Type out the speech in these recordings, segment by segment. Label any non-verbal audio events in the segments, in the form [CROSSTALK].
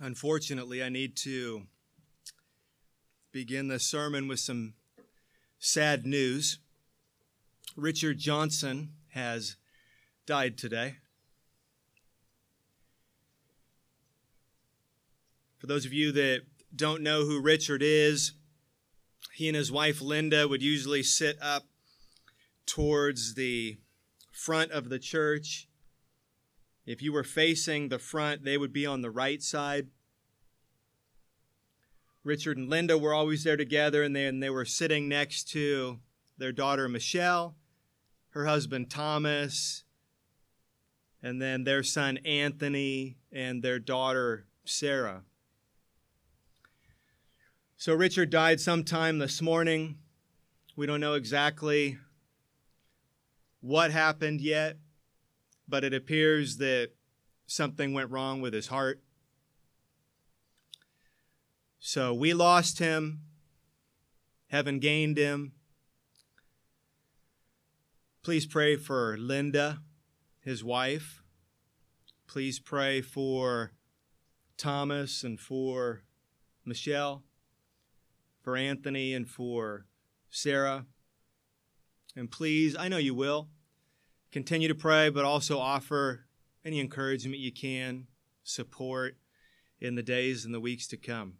Unfortunately, I need to begin this sermon with some sad news. Richard Johnson has died today. For those of you that don't know who Richard is, he and his wife Linda would usually sit up towards the front of the church if you were facing the front, they would be on the right side. Richard and Linda were always there together, and they, and they were sitting next to their daughter Michelle, her husband Thomas, and then their son Anthony, and their daughter Sarah. So Richard died sometime this morning. We don't know exactly what happened yet but it appears that something went wrong with his heart. So we lost him, heaven gained him. Please pray for Linda, his wife. Please pray for Thomas and for Michelle, for Anthony and for Sarah. And please, I know you will continue to pray, but also offer any encouragement you can, support in the days and the weeks to come.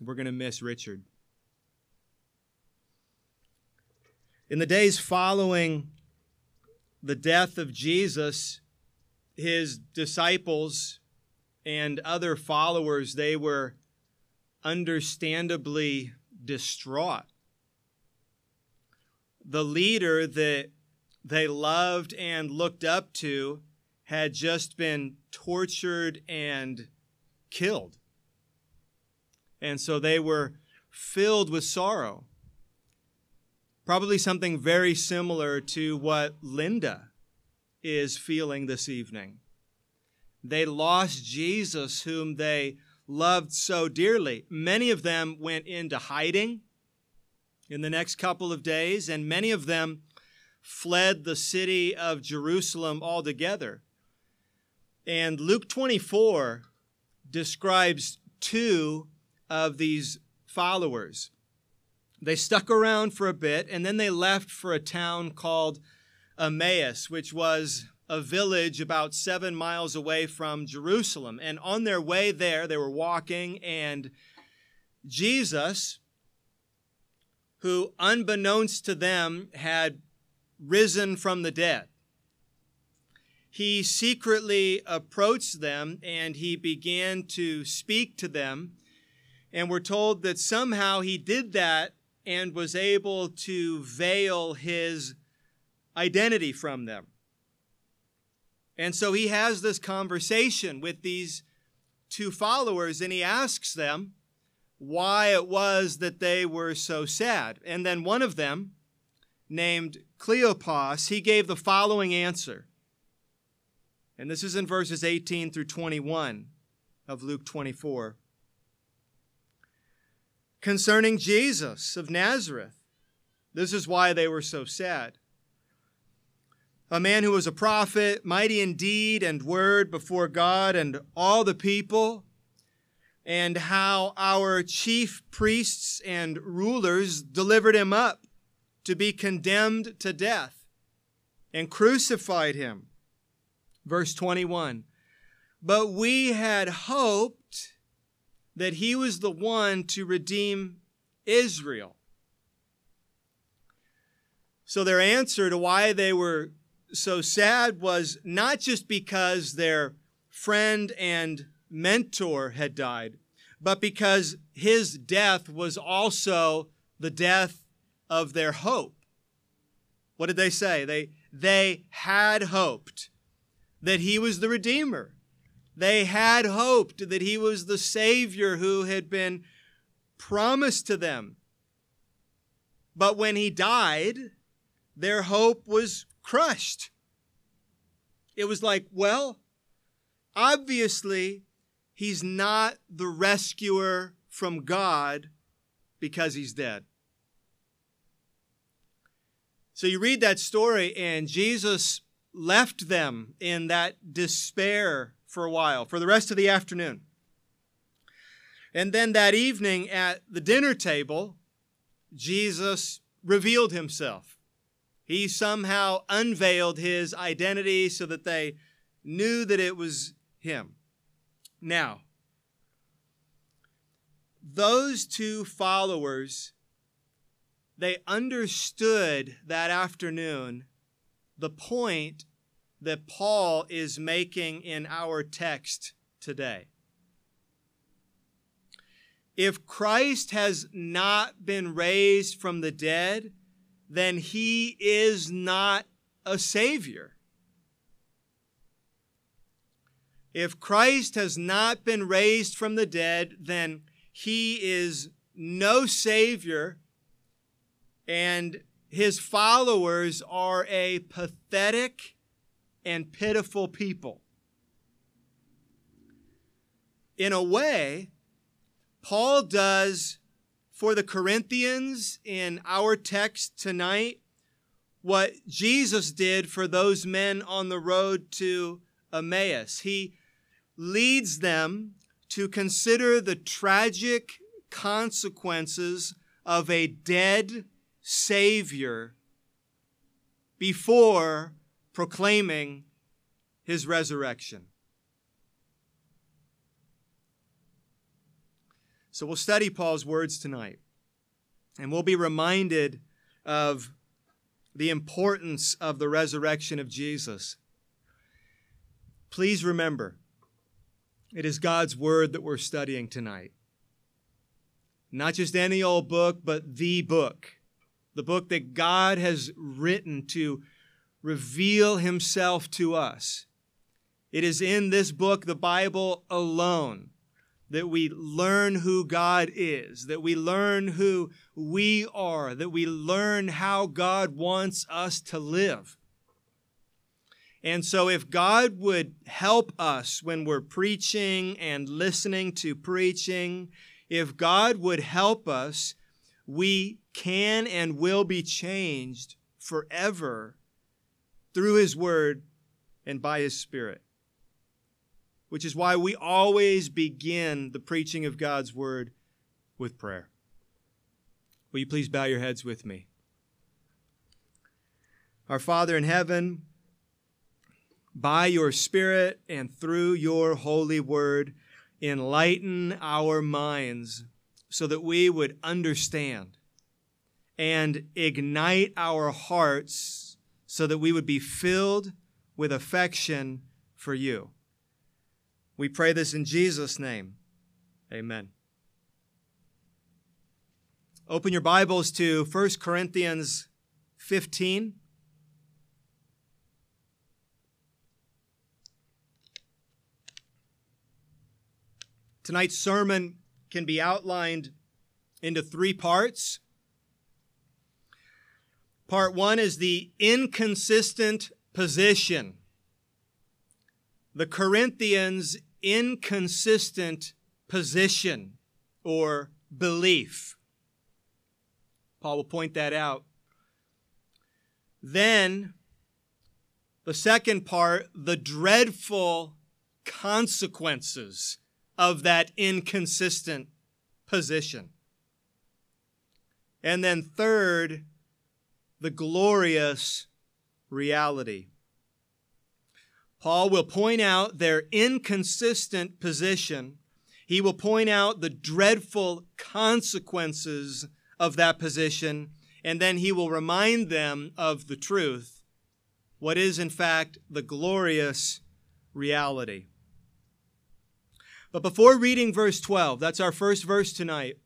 We're going to miss Richard. In the days following the death of Jesus, his disciples and other followers, they were understandably distraught. The leader that they loved and looked up to had just been tortured and killed. And so they were filled with sorrow. Probably something very similar to what Linda is feeling this evening. They lost Jesus, whom they loved so dearly. Many of them went into hiding in the next couple of days, and many of them fled the city of Jerusalem altogether. And Luke 24 describes two of these followers. They stuck around for a bit and then they left for a town called Emmaus, which was a village about seven miles away from Jerusalem. And on their way there, they were walking, and Jesus, who unbeknownst to them had risen from the dead. He secretly approached them and he began to speak to them. And we're told that somehow he did that and was able to veil his identity from them. And so he has this conversation with these two followers and he asks them why it was that they were so sad. And then one of them, named Cleopas, he gave the following answer. And this is in verses 18 through 21 of Luke 24. Concerning Jesus of Nazareth, this is why they were so sad. A man who was a prophet, mighty in deed and word before God and all the people, and how our chief priests and rulers delivered him up to be condemned to death and crucified him. Verse 21 But we had hoped that he was the one to redeem Israel. So their answer to why they were so sad was not just because their friend and mentor had died, but because his death was also the death of their hope. What did they say? They, they had hoped that he was the Redeemer. They had hoped that he was the Savior who had been promised to them. But when he died, their hope was crushed. It was like, well, obviously, he's not the rescuer from God because he's dead. So you read that story, and Jesus left them in that despair for a while, for the rest of the afternoon. And then that evening at the dinner table, Jesus revealed himself. He somehow unveiled his identity so that they knew that it was him. Now, those two followers, they understood that afternoon the point that Paul is making in our text today. If Christ has not been raised from the dead, then he is not a Savior. If Christ has not been raised from the dead, then he is no Savior, and his followers are a pathetic and pitiful people. In a way, Paul does for the Corinthians in our text tonight what Jesus did for those men on the road to Emmaus. He leads them to consider the tragic consequences of a dead Savior before proclaiming his resurrection. So we'll study Paul's words tonight, and we'll be reminded of the importance of the resurrection of Jesus. Please remember, it is God's Word that we're studying tonight. Not just any old book, but the book. The book that God has written to reveal Himself to us. It is in this book, the Bible alone, that we learn who God is, that we learn who we are, that we learn how God wants us to live. And so, if God would help us when we're preaching and listening to preaching, if God would help us, we can and will be changed forever through His Word and by His Spirit which is why we always begin the preaching of God's word with prayer. Will you please bow your heads with me? Our Father in heaven, by your Spirit and through your holy word, enlighten our minds so that we would understand and ignite our hearts so that we would be filled with affection for you. We pray this in Jesus' name. Amen. Open your Bibles to 1 Corinthians 15. Tonight's sermon can be outlined into three parts. Part one is the inconsistent position the Corinthians' inconsistent position or belief. Paul will point that out. Then, the second part, the dreadful consequences of that inconsistent position. And then, third, the glorious reality. Paul will point out their inconsistent position. He will point out the dreadful consequences of that position, and then he will remind them of the truth, what is, in fact, the glorious reality. But before reading verse 12, that's our first verse tonight.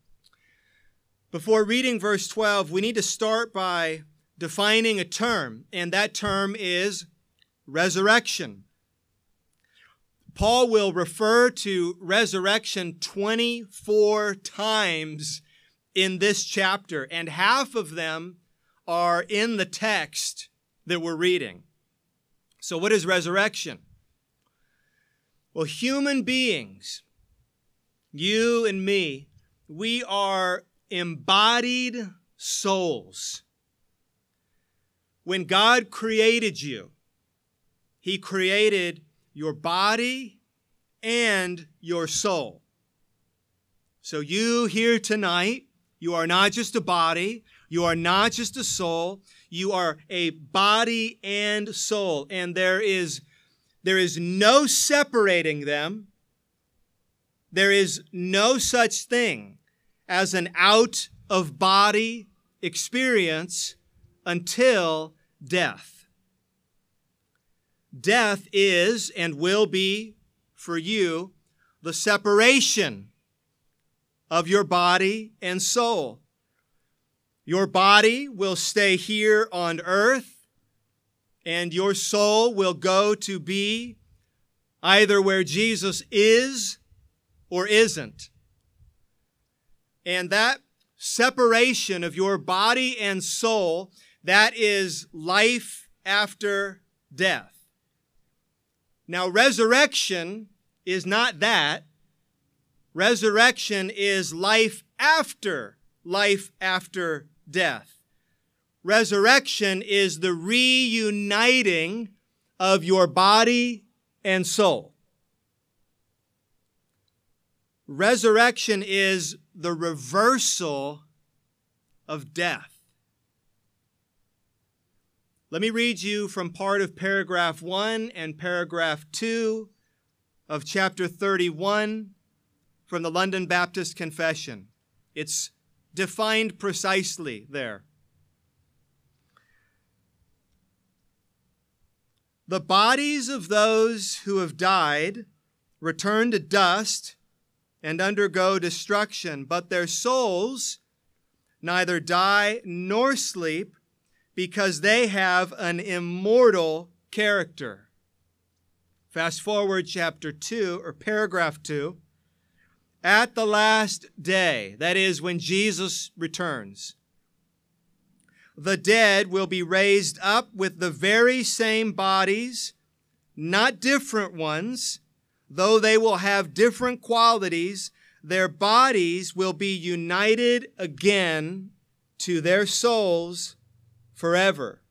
Before reading verse 12, we need to start by defining a term, and that term is resurrection. Paul will refer to resurrection 24 times in this chapter, and half of them are in the text that we're reading. So, what is resurrection? Well, human beings, you and me, we are embodied souls. When God created you, He created your body and your soul. So, you here tonight, you are not just a body, you are not just a soul, you are a body and soul. And there is, there is no separating them. There is no such thing as an out of body experience until death. Death is and will be for you the separation of your body and soul. Your body will stay here on earth, and your soul will go to be either where Jesus is or isn't. And that separation of your body and soul, that is life after death. Now, resurrection is not that. Resurrection is life after life after death. Resurrection is the reuniting of your body and soul. Resurrection is the reversal of death. Let me read you from part of paragraph 1 and paragraph 2 of chapter 31 from the London Baptist Confession. It's defined precisely there. The bodies of those who have died return to dust and undergo destruction, but their souls neither die nor sleep because they have an immortal character. Fast forward chapter 2 or paragraph 2. At the last day, that is when Jesus returns, the dead will be raised up with the very same bodies, not different ones, though they will have different qualities. Their bodies will be united again to their souls forever.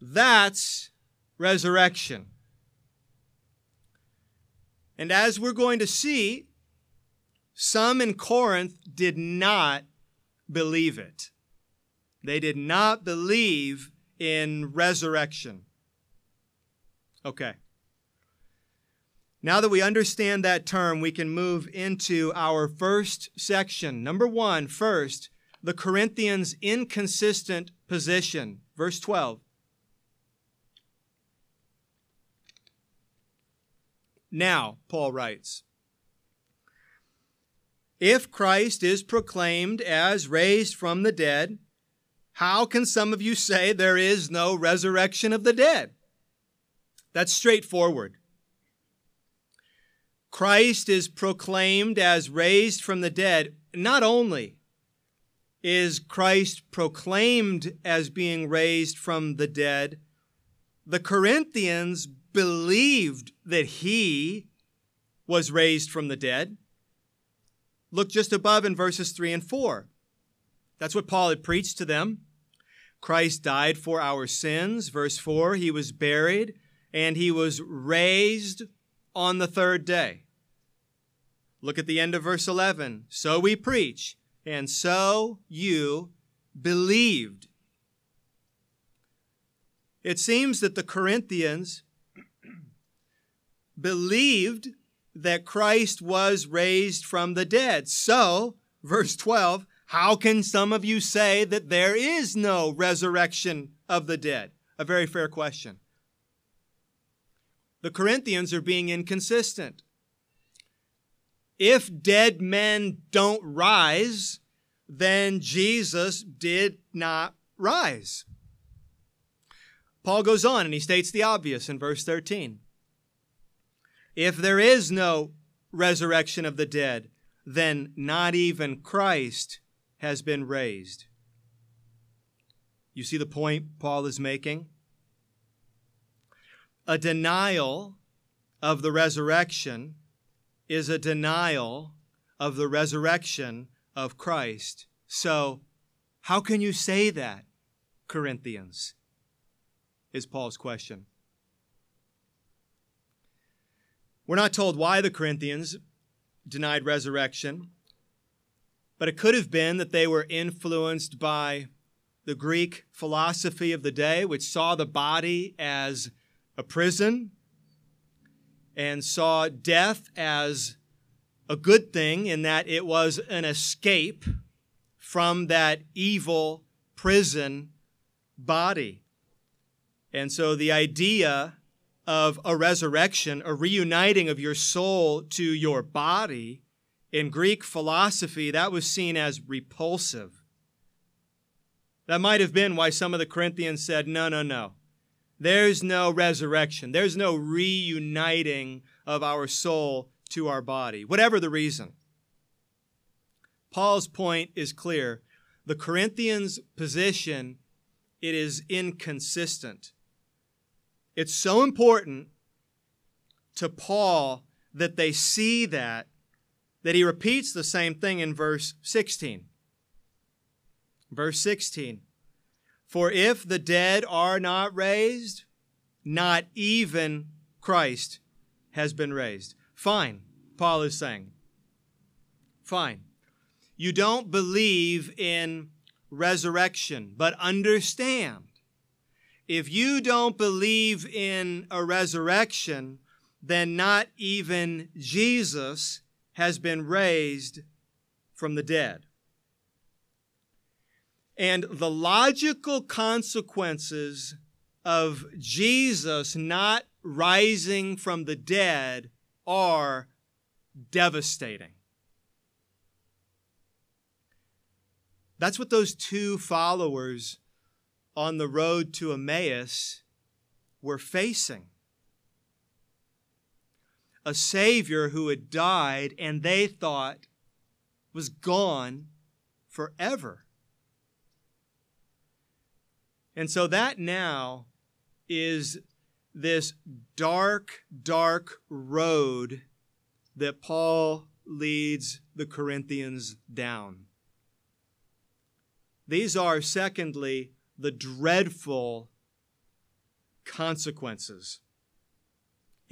That's resurrection. And as we're going to see, some in Corinth did not believe it. They did not believe in resurrection. Okay. Now that we understand that term, we can move into our first section. Number one, first, the Corinthians' inconsistent position. Verse 12. Now, Paul writes, if Christ is proclaimed as raised from the dead, how can some of you say there is no resurrection of the dead? That's straightforward. Christ is proclaimed as raised from the dead. Not only is Christ proclaimed as being raised from the dead, the Corinthians believed that he was raised from the dead. Look just above in verses 3 and 4. That's what Paul had preached to them. Christ died for our sins. Verse 4 He was buried and he was raised on the third day. Look at the end of verse 11. So we preach, and so you believed. It seems that the Corinthians [CLEARS THROAT] believed that Christ was raised from the dead. So, verse 12, how can some of you say that there is no resurrection of the dead? A very fair question. The Corinthians are being inconsistent. If dead men don't rise, then Jesus did not rise. Paul goes on and he states the obvious in verse 13. If there is no resurrection of the dead, then not even Christ has been raised. You see the point Paul is making? A denial of the resurrection is a denial of the resurrection of Christ. So, how can you say that, Corinthians? Is Paul's question. We're not told why the Corinthians denied resurrection, but it could have been that they were influenced by the Greek philosophy of the day, which saw the body as a prison and saw death as a good thing in that it was an escape from that evil prison body. And so the idea of a resurrection, a reuniting of your soul to your body, in Greek philosophy, that was seen as repulsive. That might have been why some of the Corinthians said, no, no, no. There's no resurrection. There's no reuniting of our soul to our body, whatever the reason. Paul's point is clear. The Corinthians' position, it is inconsistent. It's so important to Paul that they see that that he repeats the same thing in verse 16. Verse 16 For if the dead are not raised, not even Christ has been raised. Fine, Paul is saying. Fine. You don't believe in resurrection, but understand if you don't believe in a resurrection, then not even Jesus has been raised from the dead. And the logical consequences of Jesus not rising from the dead are devastating. That's what those two followers on the road to Emmaus were facing. A Savior who had died and they thought was gone forever. And so that now is this dark, dark road that Paul leads the Corinthians down. These are, secondly, the dreadful consequences.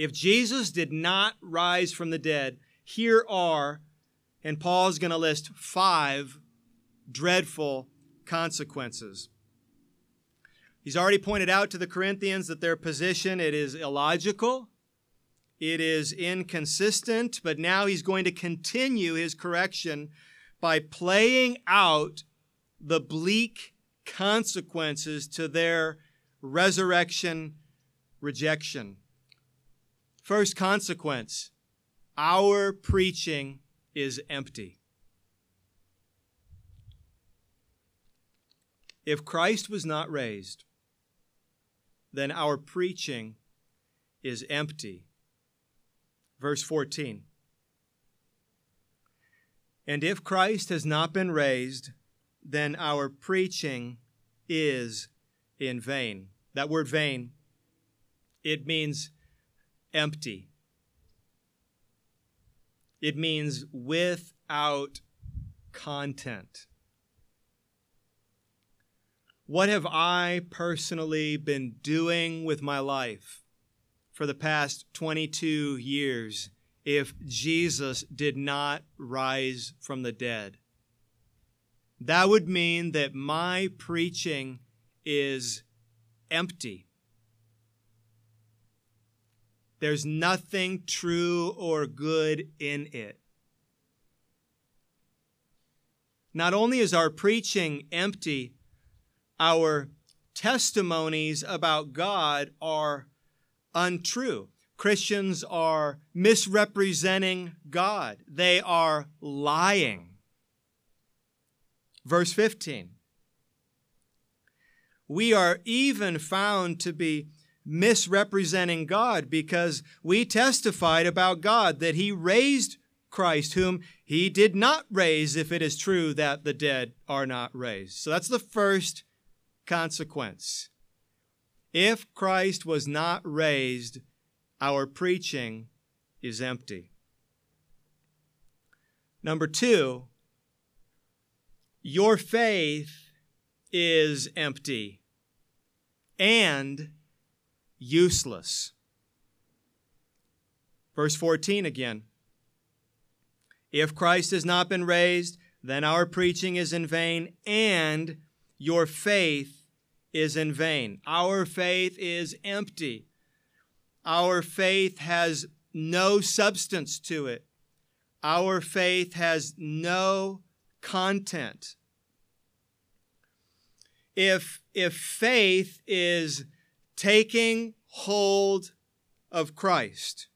If Jesus did not rise from the dead, here are, and Paul's going to list five dreadful consequences. He's already pointed out to the Corinthians that their position it is illogical, it is inconsistent, but now he's going to continue his correction by playing out the bleak consequences to their resurrection rejection. First consequence our preaching is empty. If Christ was not raised, then our preaching is empty. Verse 14. And if Christ has not been raised, then our preaching is in vain. That word vain, it means empty. It means without content. What have I personally been doing with my life for the past 22 years if Jesus did not rise from the dead? That would mean that my preaching is empty. There's nothing true or good in it. Not only is our preaching empty, our testimonies about God are untrue. Christians are misrepresenting God, they are lying. Verse 15 We are even found to be misrepresenting God because we testified about God that He raised Christ, whom He did not raise, if it is true that the dead are not raised. So that's the first consequence. If Christ was not raised, our preaching is empty. Number two, your faith is empty and useless. Verse 14 again. If Christ has not been raised, then our preaching is in vain and your faith is in vain. Our faith is empty. Our faith has no substance to it. Our faith has no content. If, if faith is taking hold of Christ,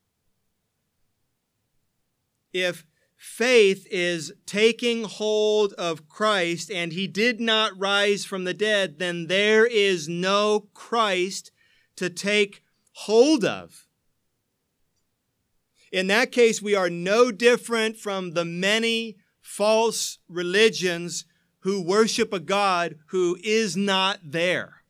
if faith is taking hold of Christ and he did not rise from the dead, then there is no Christ to take hold of. In that case, we are no different from the many false religions who worship a God who is not there.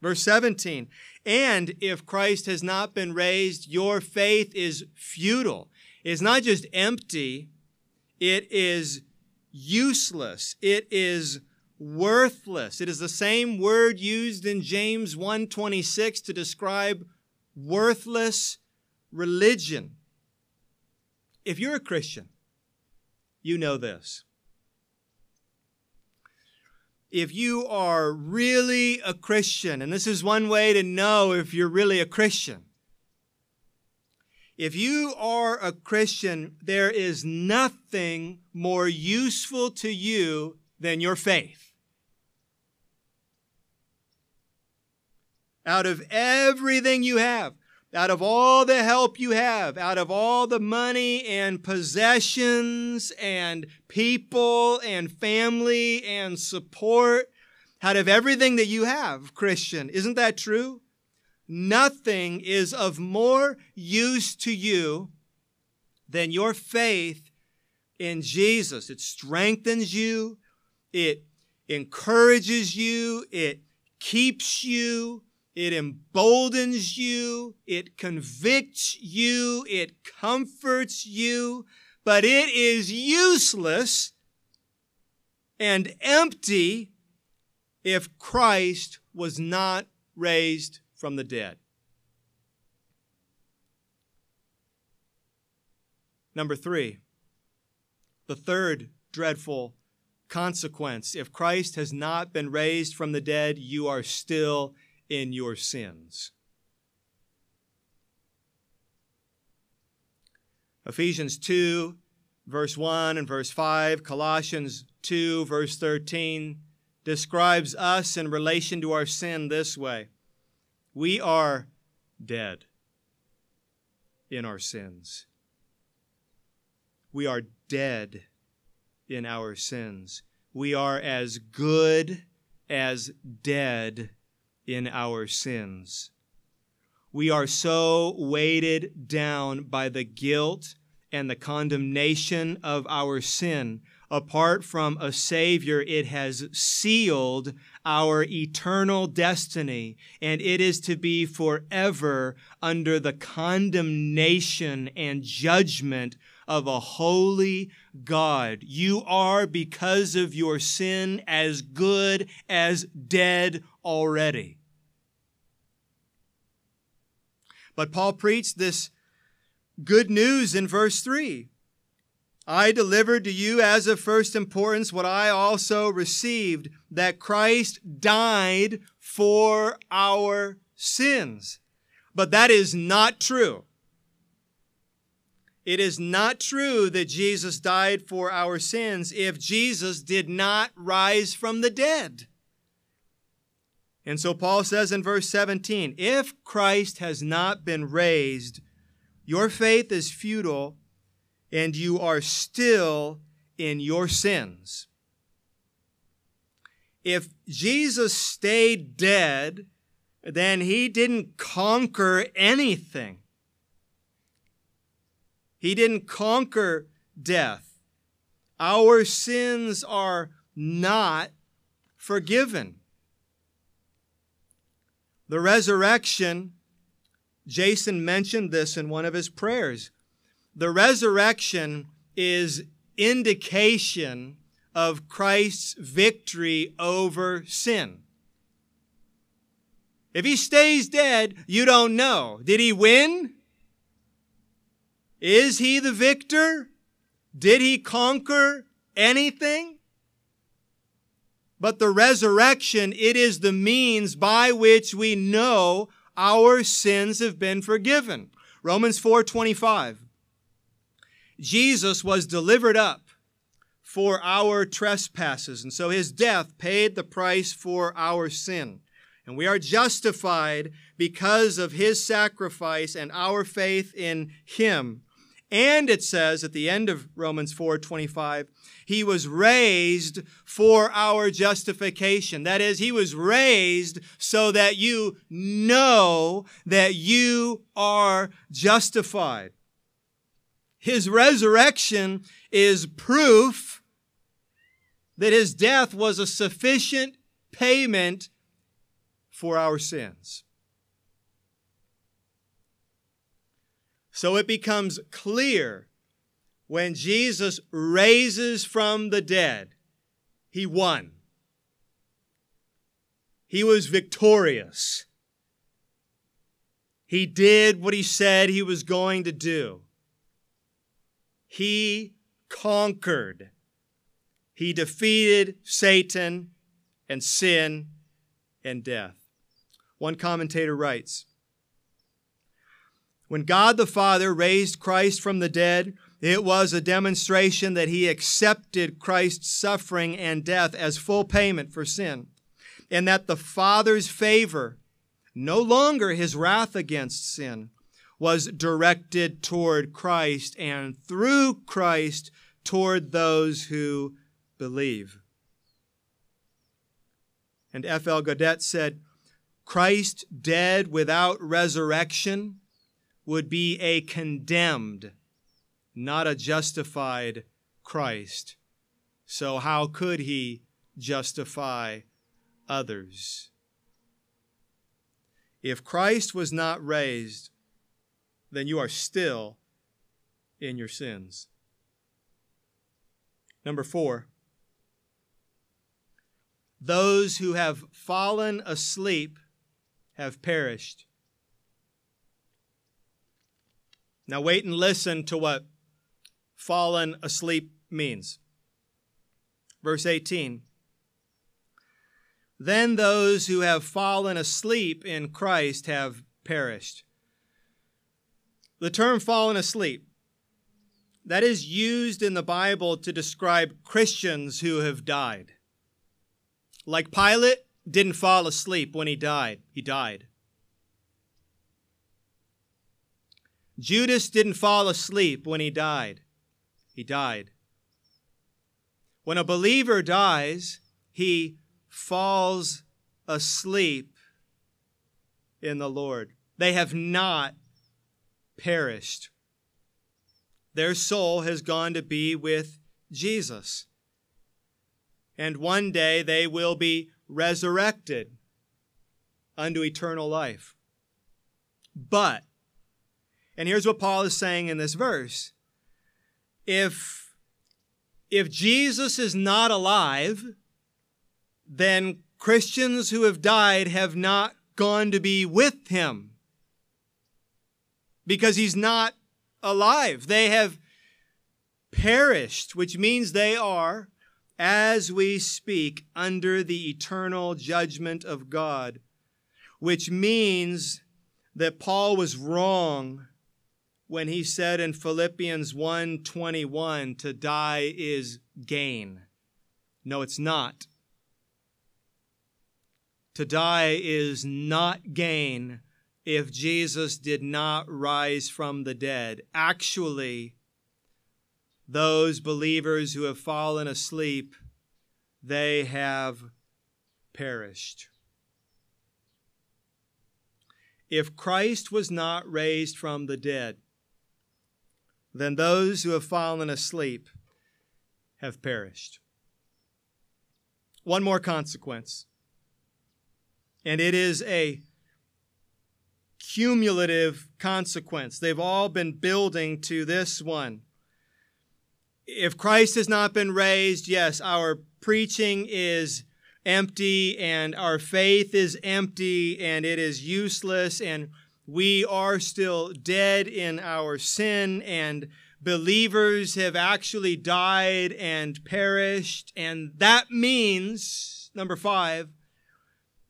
Verse 17, and if Christ has not been raised, your faith is futile. It's not just empty, it is useless. It is worthless. It is the same word used in James 1:26 to describe worthless religion. If you're a Christian, you know this. If you are really a Christian, and this is one way to know if you're really a Christian. If you are a Christian, there is nothing more useful to you than your faith. Out of everything you have, out of all the help you have, out of all the money and possessions and people and family and support, out of everything that you have, Christian, isn't that true? Nothing is of more use to you than your faith in Jesus. It strengthens you, it encourages you, it keeps you, it emboldens you, it convicts you, it comforts you, but it is useless and empty if Christ was not raised from the dead. Number three, the third dreadful consequence. If Christ has not been raised from the dead, you are still in your sins. Ephesians 2, verse 1 and verse 5, Colossians 2, verse 13, describes us in relation to our sin this way We are dead in our sins. We are dead in our sins. We are as good as dead in our sins. We are so weighted down by the guilt and the condemnation of our sin. Apart from a Savior, it has sealed our eternal destiny, and it is to be forever under the condemnation and judgment of a holy God. You are, because of your sin, as good as dead already. But Paul preached this good news in verse 3. I delivered to you as of first importance what I also received that Christ died for our sins. But that is not true. It is not true that Jesus died for our sins if Jesus did not rise from the dead. And so Paul says in verse 17 if Christ has not been raised, your faith is futile and you are still in your sins. If Jesus stayed dead, then he didn't conquer anything. He didn't conquer death. Our sins are not forgiven. The resurrection, Jason mentioned this in one of his prayers. The resurrection is indication of Christ's victory over sin. If he stays dead, you don't know. Did he win? Is he the victor? Did he conquer anything? But the resurrection, it is the means by which we know our sins have been forgiven. Romans 4:25. Jesus was delivered up for our trespasses, and so his death paid the price for our sin. And we are justified because of his sacrifice and our faith in him. And it says at the end of Romans 4:25, he was raised for our justification. That is, he was raised so that you know that you are justified. His resurrection is proof that his death was a sufficient payment for our sins. So it becomes clear when Jesus raises from the dead, he won. He was victorious. He did what he said he was going to do. He conquered. He defeated Satan and sin and death. One commentator writes when God the Father raised Christ from the dead, it was a demonstration that he accepted Christ's suffering and death as full payment for sin, and that the Father's favor, no longer his wrath against sin, was directed toward Christ and through Christ toward those who believe. And F.L. Godet said, Christ dead without resurrection would be a condemned, not a justified Christ. So, how could he justify others? If Christ was not raised, then you are still in your sins. Number four, those who have fallen asleep have perished. Now, wait and listen to what fallen asleep means. Verse 18 Then those who have fallen asleep in Christ have perished. The term fallen asleep, that is used in the Bible to describe Christians who have died. Like Pilate didn't fall asleep when he died, he died. Judas didn't fall asleep when he died. He died. When a believer dies, he falls asleep in the Lord. They have not perished. Their soul has gone to be with Jesus. And one day they will be resurrected unto eternal life. But and here's what Paul is saying in this verse. If, if Jesus is not alive, then Christians who have died have not gone to be with him because he's not alive. They have perished, which means they are, as we speak, under the eternal judgment of God, which means that Paul was wrong when he said in Philippians 1:21 to die is gain. No, it's not. To die is not gain if Jesus did not rise from the dead. Actually, those believers who have fallen asleep, they have perished. If Christ was not raised from the dead, then those who have fallen asleep have perished. One more consequence, and it is a cumulative consequence. They've all been building to this one. If Christ has not been raised, yes, our preaching is empty and our faith is empty and it is useless and we are still dead in our sin, and believers have actually died and perished. And that means, number five,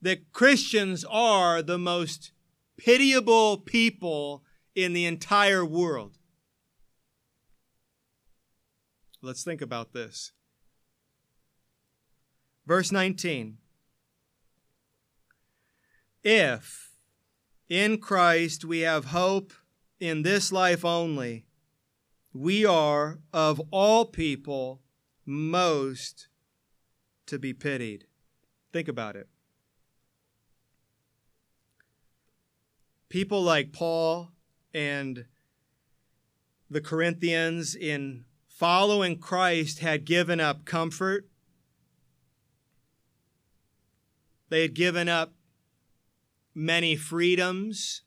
that Christians are the most pitiable people in the entire world. Let's think about this. Verse 19 If in Christ we have hope in this life only, we are of all people most to be pitied. Think about it. People like Paul and the Corinthians in following Christ had given up comfort. They had given up many freedoms.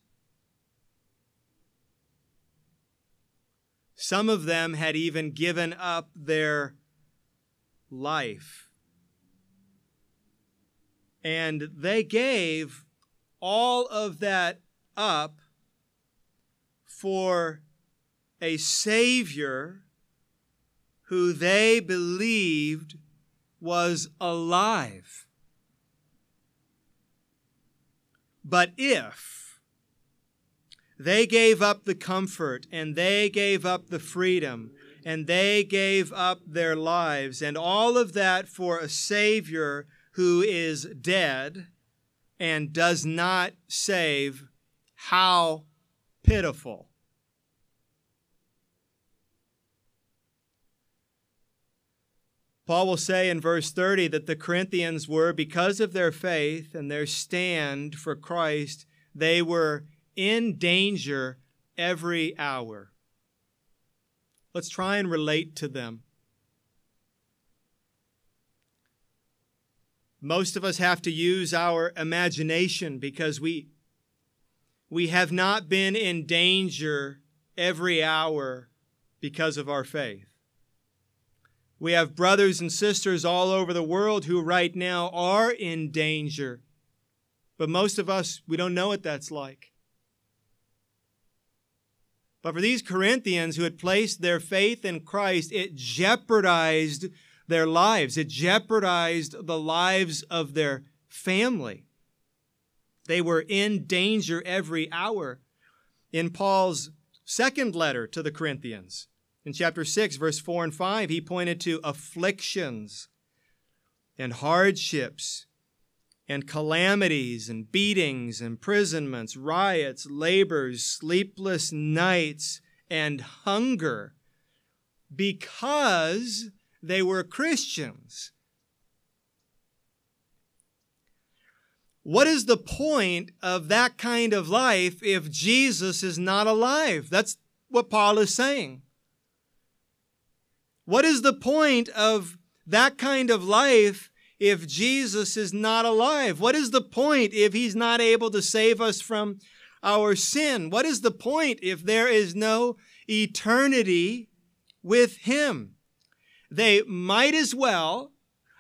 Some of them had even given up their life. And they gave all of that up for a Savior who they believed was alive. But if they gave up the comfort and they gave up the freedom and they gave up their lives and all of that for a Savior who is dead and does not save, how pitiful. Paul will say in verse 30 that the Corinthians were, because of their faith and their stand for Christ, they were in danger every hour. Let's try and relate to them. Most of us have to use our imagination because we, we have not been in danger every hour because of our faith. We have brothers and sisters all over the world who right now are in danger. But most of us, we don't know what that's like. But for these Corinthians who had placed their faith in Christ, it jeopardized their lives. It jeopardized the lives of their family. They were in danger every hour. In Paul's second letter to the Corinthians, in chapter 6, verse 4 and 5, he pointed to afflictions and hardships and calamities and beatings, imprisonments, riots, labors, sleepless nights, and hunger because they were Christians. What is the point of that kind of life if Jesus is not alive? That's what Paul is saying. What is the point of that kind of life if Jesus is not alive? What is the point if he's not able to save us from our sin? What is the point if there is no eternity with him? They might as well,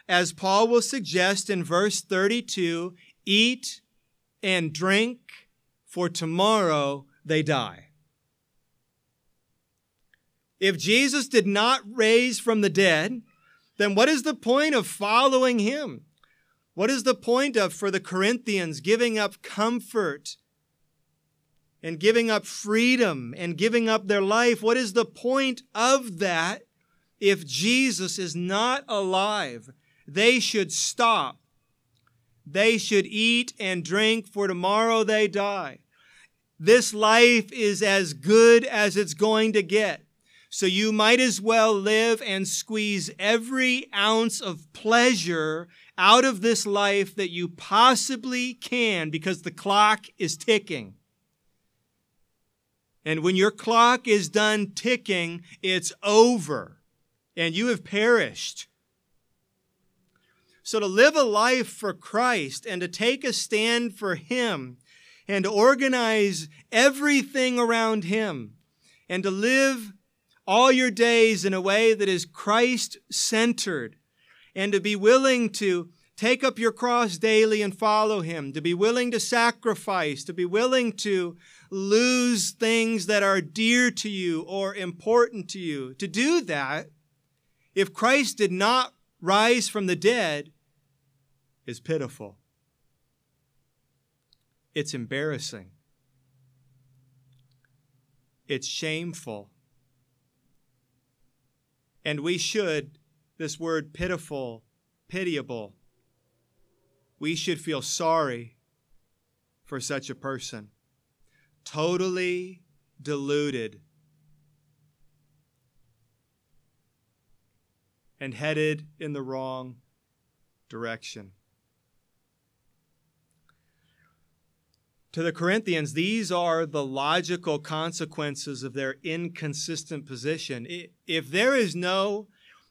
as Paul will suggest in verse 32, eat and drink, for tomorrow they die. If Jesus did not raise from the dead, then what is the point of following him? What is the point of, for the Corinthians, giving up comfort and giving up freedom and giving up their life? What is the point of that if Jesus is not alive? They should stop. They should eat and drink, for tomorrow they die. This life is as good as it's going to get. So you might as well live and squeeze every ounce of pleasure out of this life that you possibly can because the clock is ticking. And when your clock is done ticking, it's over and you have perished. So to live a life for Christ and to take a stand for Him and to organize everything around Him and to live all your days in a way that is Christ centered and to be willing to take up your cross daily and follow him, to be willing to sacrifice, to be willing to lose things that are dear to you or important to you. To do that, if Christ did not rise from the dead, is pitiful. It's embarrassing. It's shameful. And we should, this word pitiful, pitiable, we should feel sorry for such a person. Totally deluded and headed in the wrong direction. To the Corinthians, these are the logical consequences of their inconsistent position. If there is no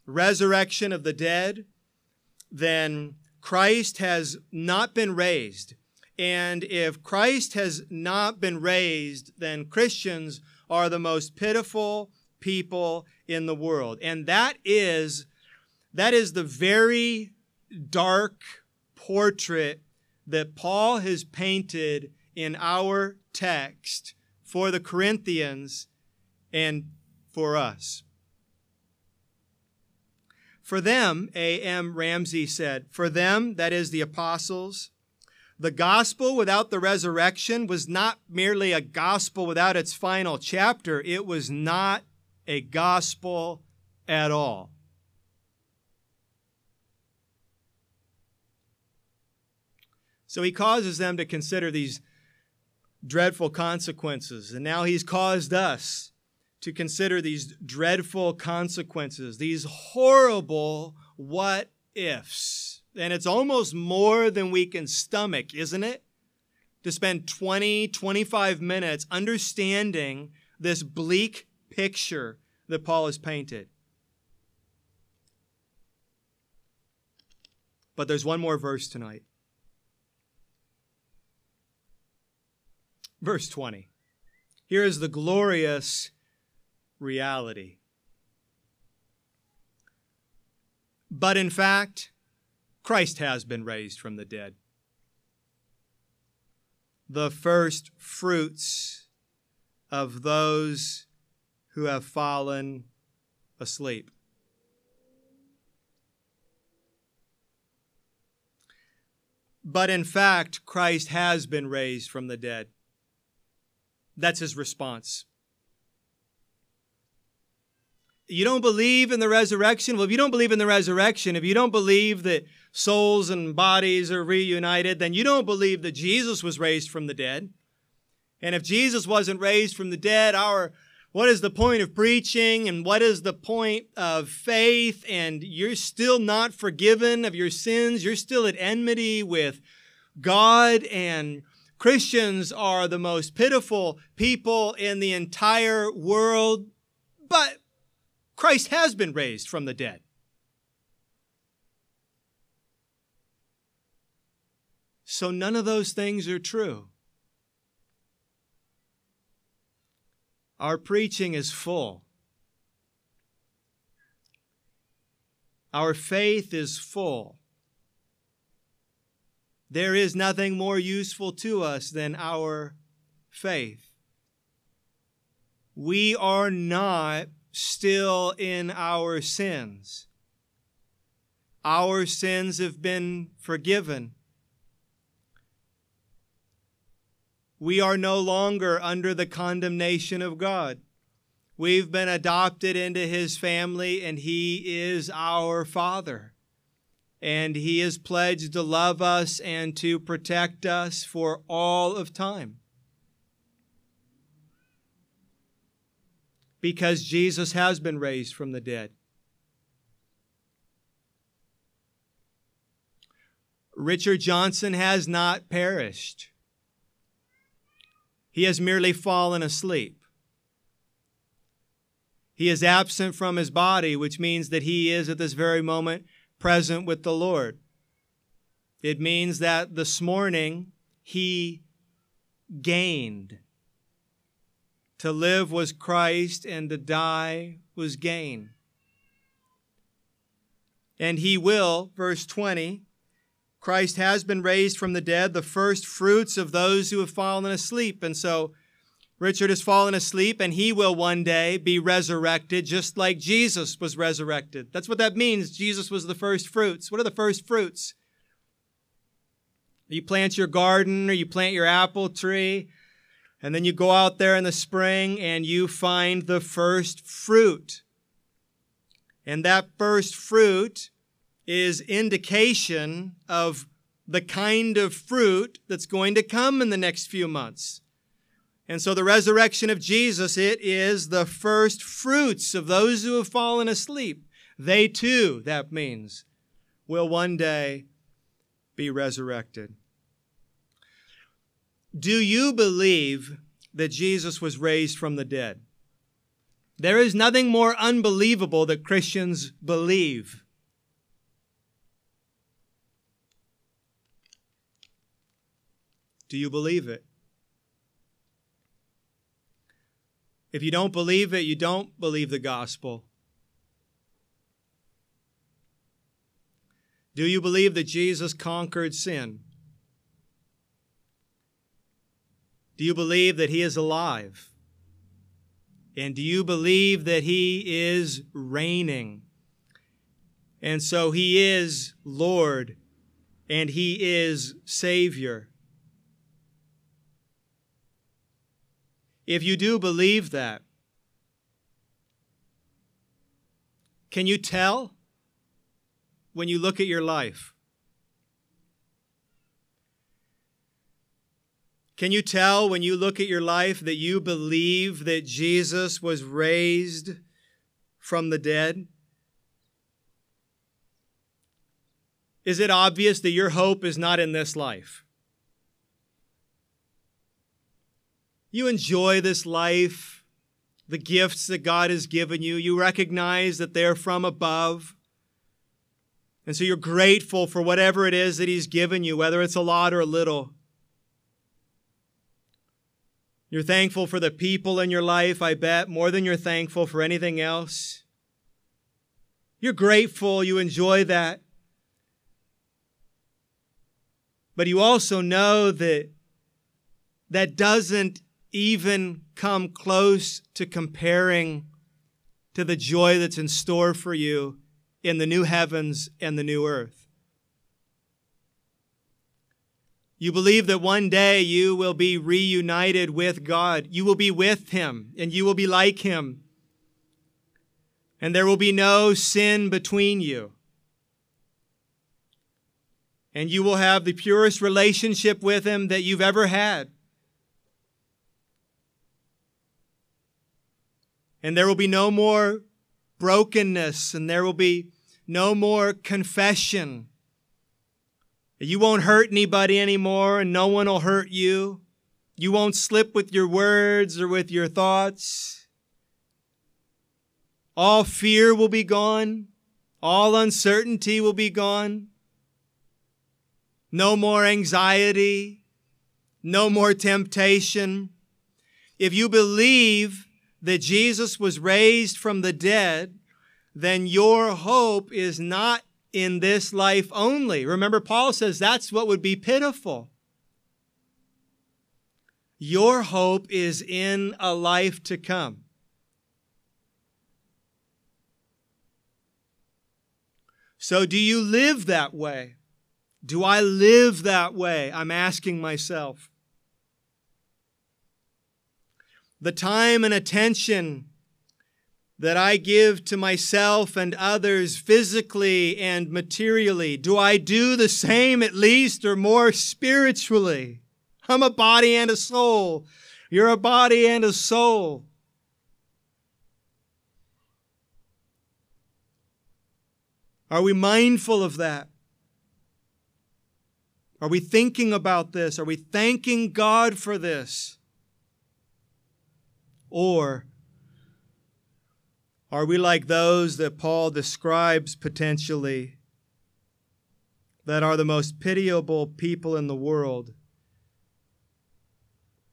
resurrection of the dead, then Christ has not been raised. And if Christ has not been raised, then Christians are the most pitiful people in the world. And that is that is the very dark portrait that Paul has painted in our text for the Corinthians and for us. For them, A.M. Ramsey said, for them, that is the apostles, the gospel without the resurrection was not merely a gospel without its final chapter, it was not a gospel at all. So he causes them to consider these dreadful consequences. And now he's caused us to consider these dreadful consequences, these horrible what ifs. And it's almost more than we can stomach, isn't it? To spend 20, 25 minutes understanding this bleak picture that Paul has painted. But there's one more verse tonight. Verse 20. Here is the glorious reality. But in fact, Christ has been raised from the dead. The first fruits of those who have fallen asleep. But in fact, Christ has been raised from the dead. That's his response. You don't believe in the resurrection? Well, if you don't believe in the resurrection, if you don't believe that souls and bodies are reunited, then you don't believe that Jesus was raised from the dead. And if Jesus wasn't raised from the dead, our what is the point of preaching and what is the point of faith and you're still not forgiven of your sins, you're still at enmity with God and Christians are the most pitiful people in the entire world, but Christ has been raised from the dead. So none of those things are true. Our preaching is full. Our faith is full. There is nothing more useful to us than our faith. We are not still in our sins. Our sins have been forgiven. We are no longer under the condemnation of God. We've been adopted into His family, and He is our Father and He is pledged to love us and to protect us for all of time. Because Jesus has been raised from the dead. Richard Johnson has not perished. He has merely fallen asleep. He is absent from his body, which means that he is at this very moment present with the Lord. It means that this morning he gained. To live was Christ, and to die was gain. And he will, verse 20, Christ has been raised from the dead, the first fruits of those who have fallen asleep. And so Richard has fallen asleep and he will one day be resurrected just like Jesus was resurrected. That's what that means. Jesus was the first fruits. What are the first fruits? You plant your garden or you plant your apple tree, and then you go out there in the spring and you find the first fruit. And that first fruit is indication of the kind of fruit that's going to come in the next few months. And so the resurrection of Jesus, it is the first fruits of those who have fallen asleep. They too, that means, will one day be resurrected. Do you believe that Jesus was raised from the dead? There is nothing more unbelievable that Christians believe. Do you believe it? If you don't believe it, you don't believe the gospel. Do you believe that Jesus conquered sin? Do you believe that he is alive? And do you believe that he is reigning? And so he is Lord and he is Savior. If you do believe that, can you tell when you look at your life? Can you tell when you look at your life that you believe that Jesus was raised from the dead? Is it obvious that your hope is not in this life? You enjoy this life, the gifts that God has given you. You recognize that they're from above. And so you're grateful for whatever it is that He's given you, whether it's a lot or a little. You're thankful for the people in your life, I bet, more than you're thankful for anything else. You're grateful, you enjoy that. But you also know that that doesn't even come close to comparing to the joy that's in store for you in the new heavens and the new earth. You believe that one day you will be reunited with God. You will be with Him and you will be like Him. And there will be no sin between you. And you will have the purest relationship with Him that you've ever had. And there will be no more brokenness, and there will be no more confession. You won't hurt anybody anymore, and no one will hurt you. You won't slip with your words or with your thoughts. All fear will be gone. All uncertainty will be gone. No more anxiety. No more temptation. If you believe that Jesus was raised from the dead, then your hope is not in this life only. Remember, Paul says that's what would be pitiful. Your hope is in a life to come. So, do you live that way? Do I live that way? I'm asking myself. The time and attention that I give to myself and others physically and materially? Do I do the same at least or more spiritually? I'm a body and a soul. You're a body and a soul. Are we mindful of that? Are we thinking about this? Are we thanking God for this? Or are we like those that Paul describes potentially that are the most pitiable people in the world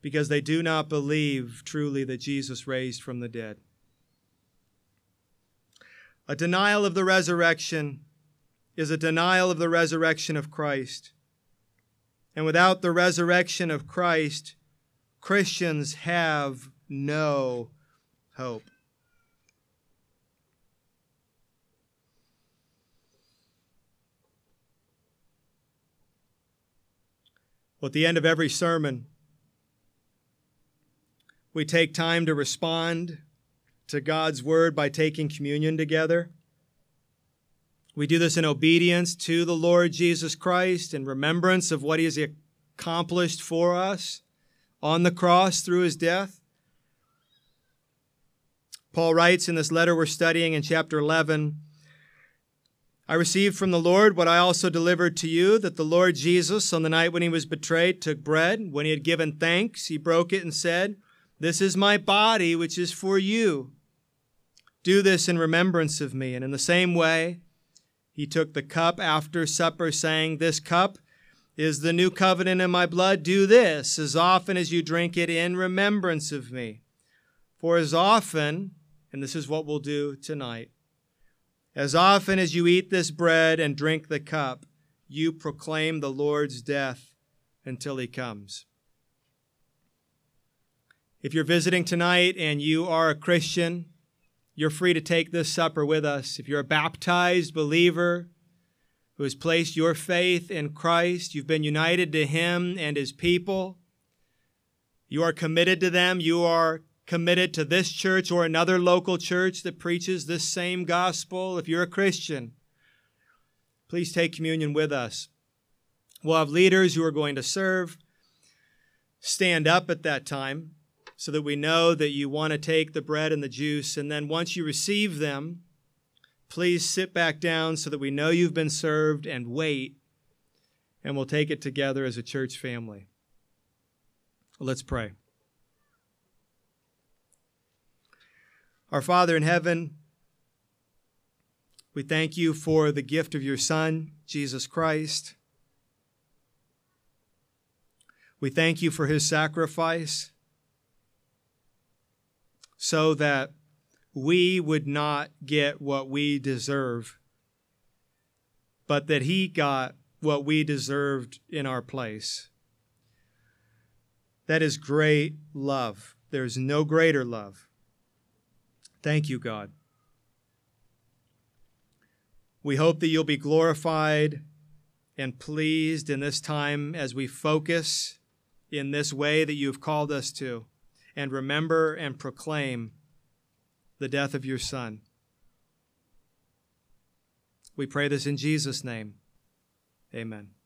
because they do not believe truly that Jesus raised from the dead? A denial of the resurrection is a denial of the resurrection of Christ. And without the resurrection of Christ, Christians have no hope. Well, at the end of every sermon, we take time to respond to God's word by taking communion together. We do this in obedience to the Lord Jesus Christ in remembrance of what he has accomplished for us on the cross through his death. Paul writes in this letter we're studying in chapter 11 I received from the Lord what I also delivered to you that the Lord Jesus, on the night when he was betrayed, took bread. When he had given thanks, he broke it and said, This is my body, which is for you. Do this in remembrance of me. And in the same way, he took the cup after supper, saying, This cup is the new covenant in my blood. Do this as often as you drink it in remembrance of me. For as often, and this is what we'll do tonight, as often as you eat this bread and drink the cup, you proclaim the Lord's death until he comes. If you're visiting tonight and you are a Christian, you're free to take this supper with us. If you're a baptized believer who has placed your faith in Christ, you've been united to him and his people, you are committed to them, you are committed to this church or another local church that preaches this same gospel, if you're a Christian, please take communion with us. We'll have leaders who are going to serve. Stand up at that time so that we know that you want to take the bread and the juice. And then once you receive them, please sit back down so that we know you've been served and wait, and we'll take it together as a church family. Let's pray. Our Father in heaven, we thank you for the gift of your Son, Jesus Christ. We thank you for his sacrifice so that we would not get what we deserve, but that he got what we deserved in our place. That is great love. There is no greater love. Thank you, God. We hope that you'll be glorified and pleased in this time as we focus in this way that you've called us to and remember and proclaim the death of your Son. We pray this in Jesus' name. Amen.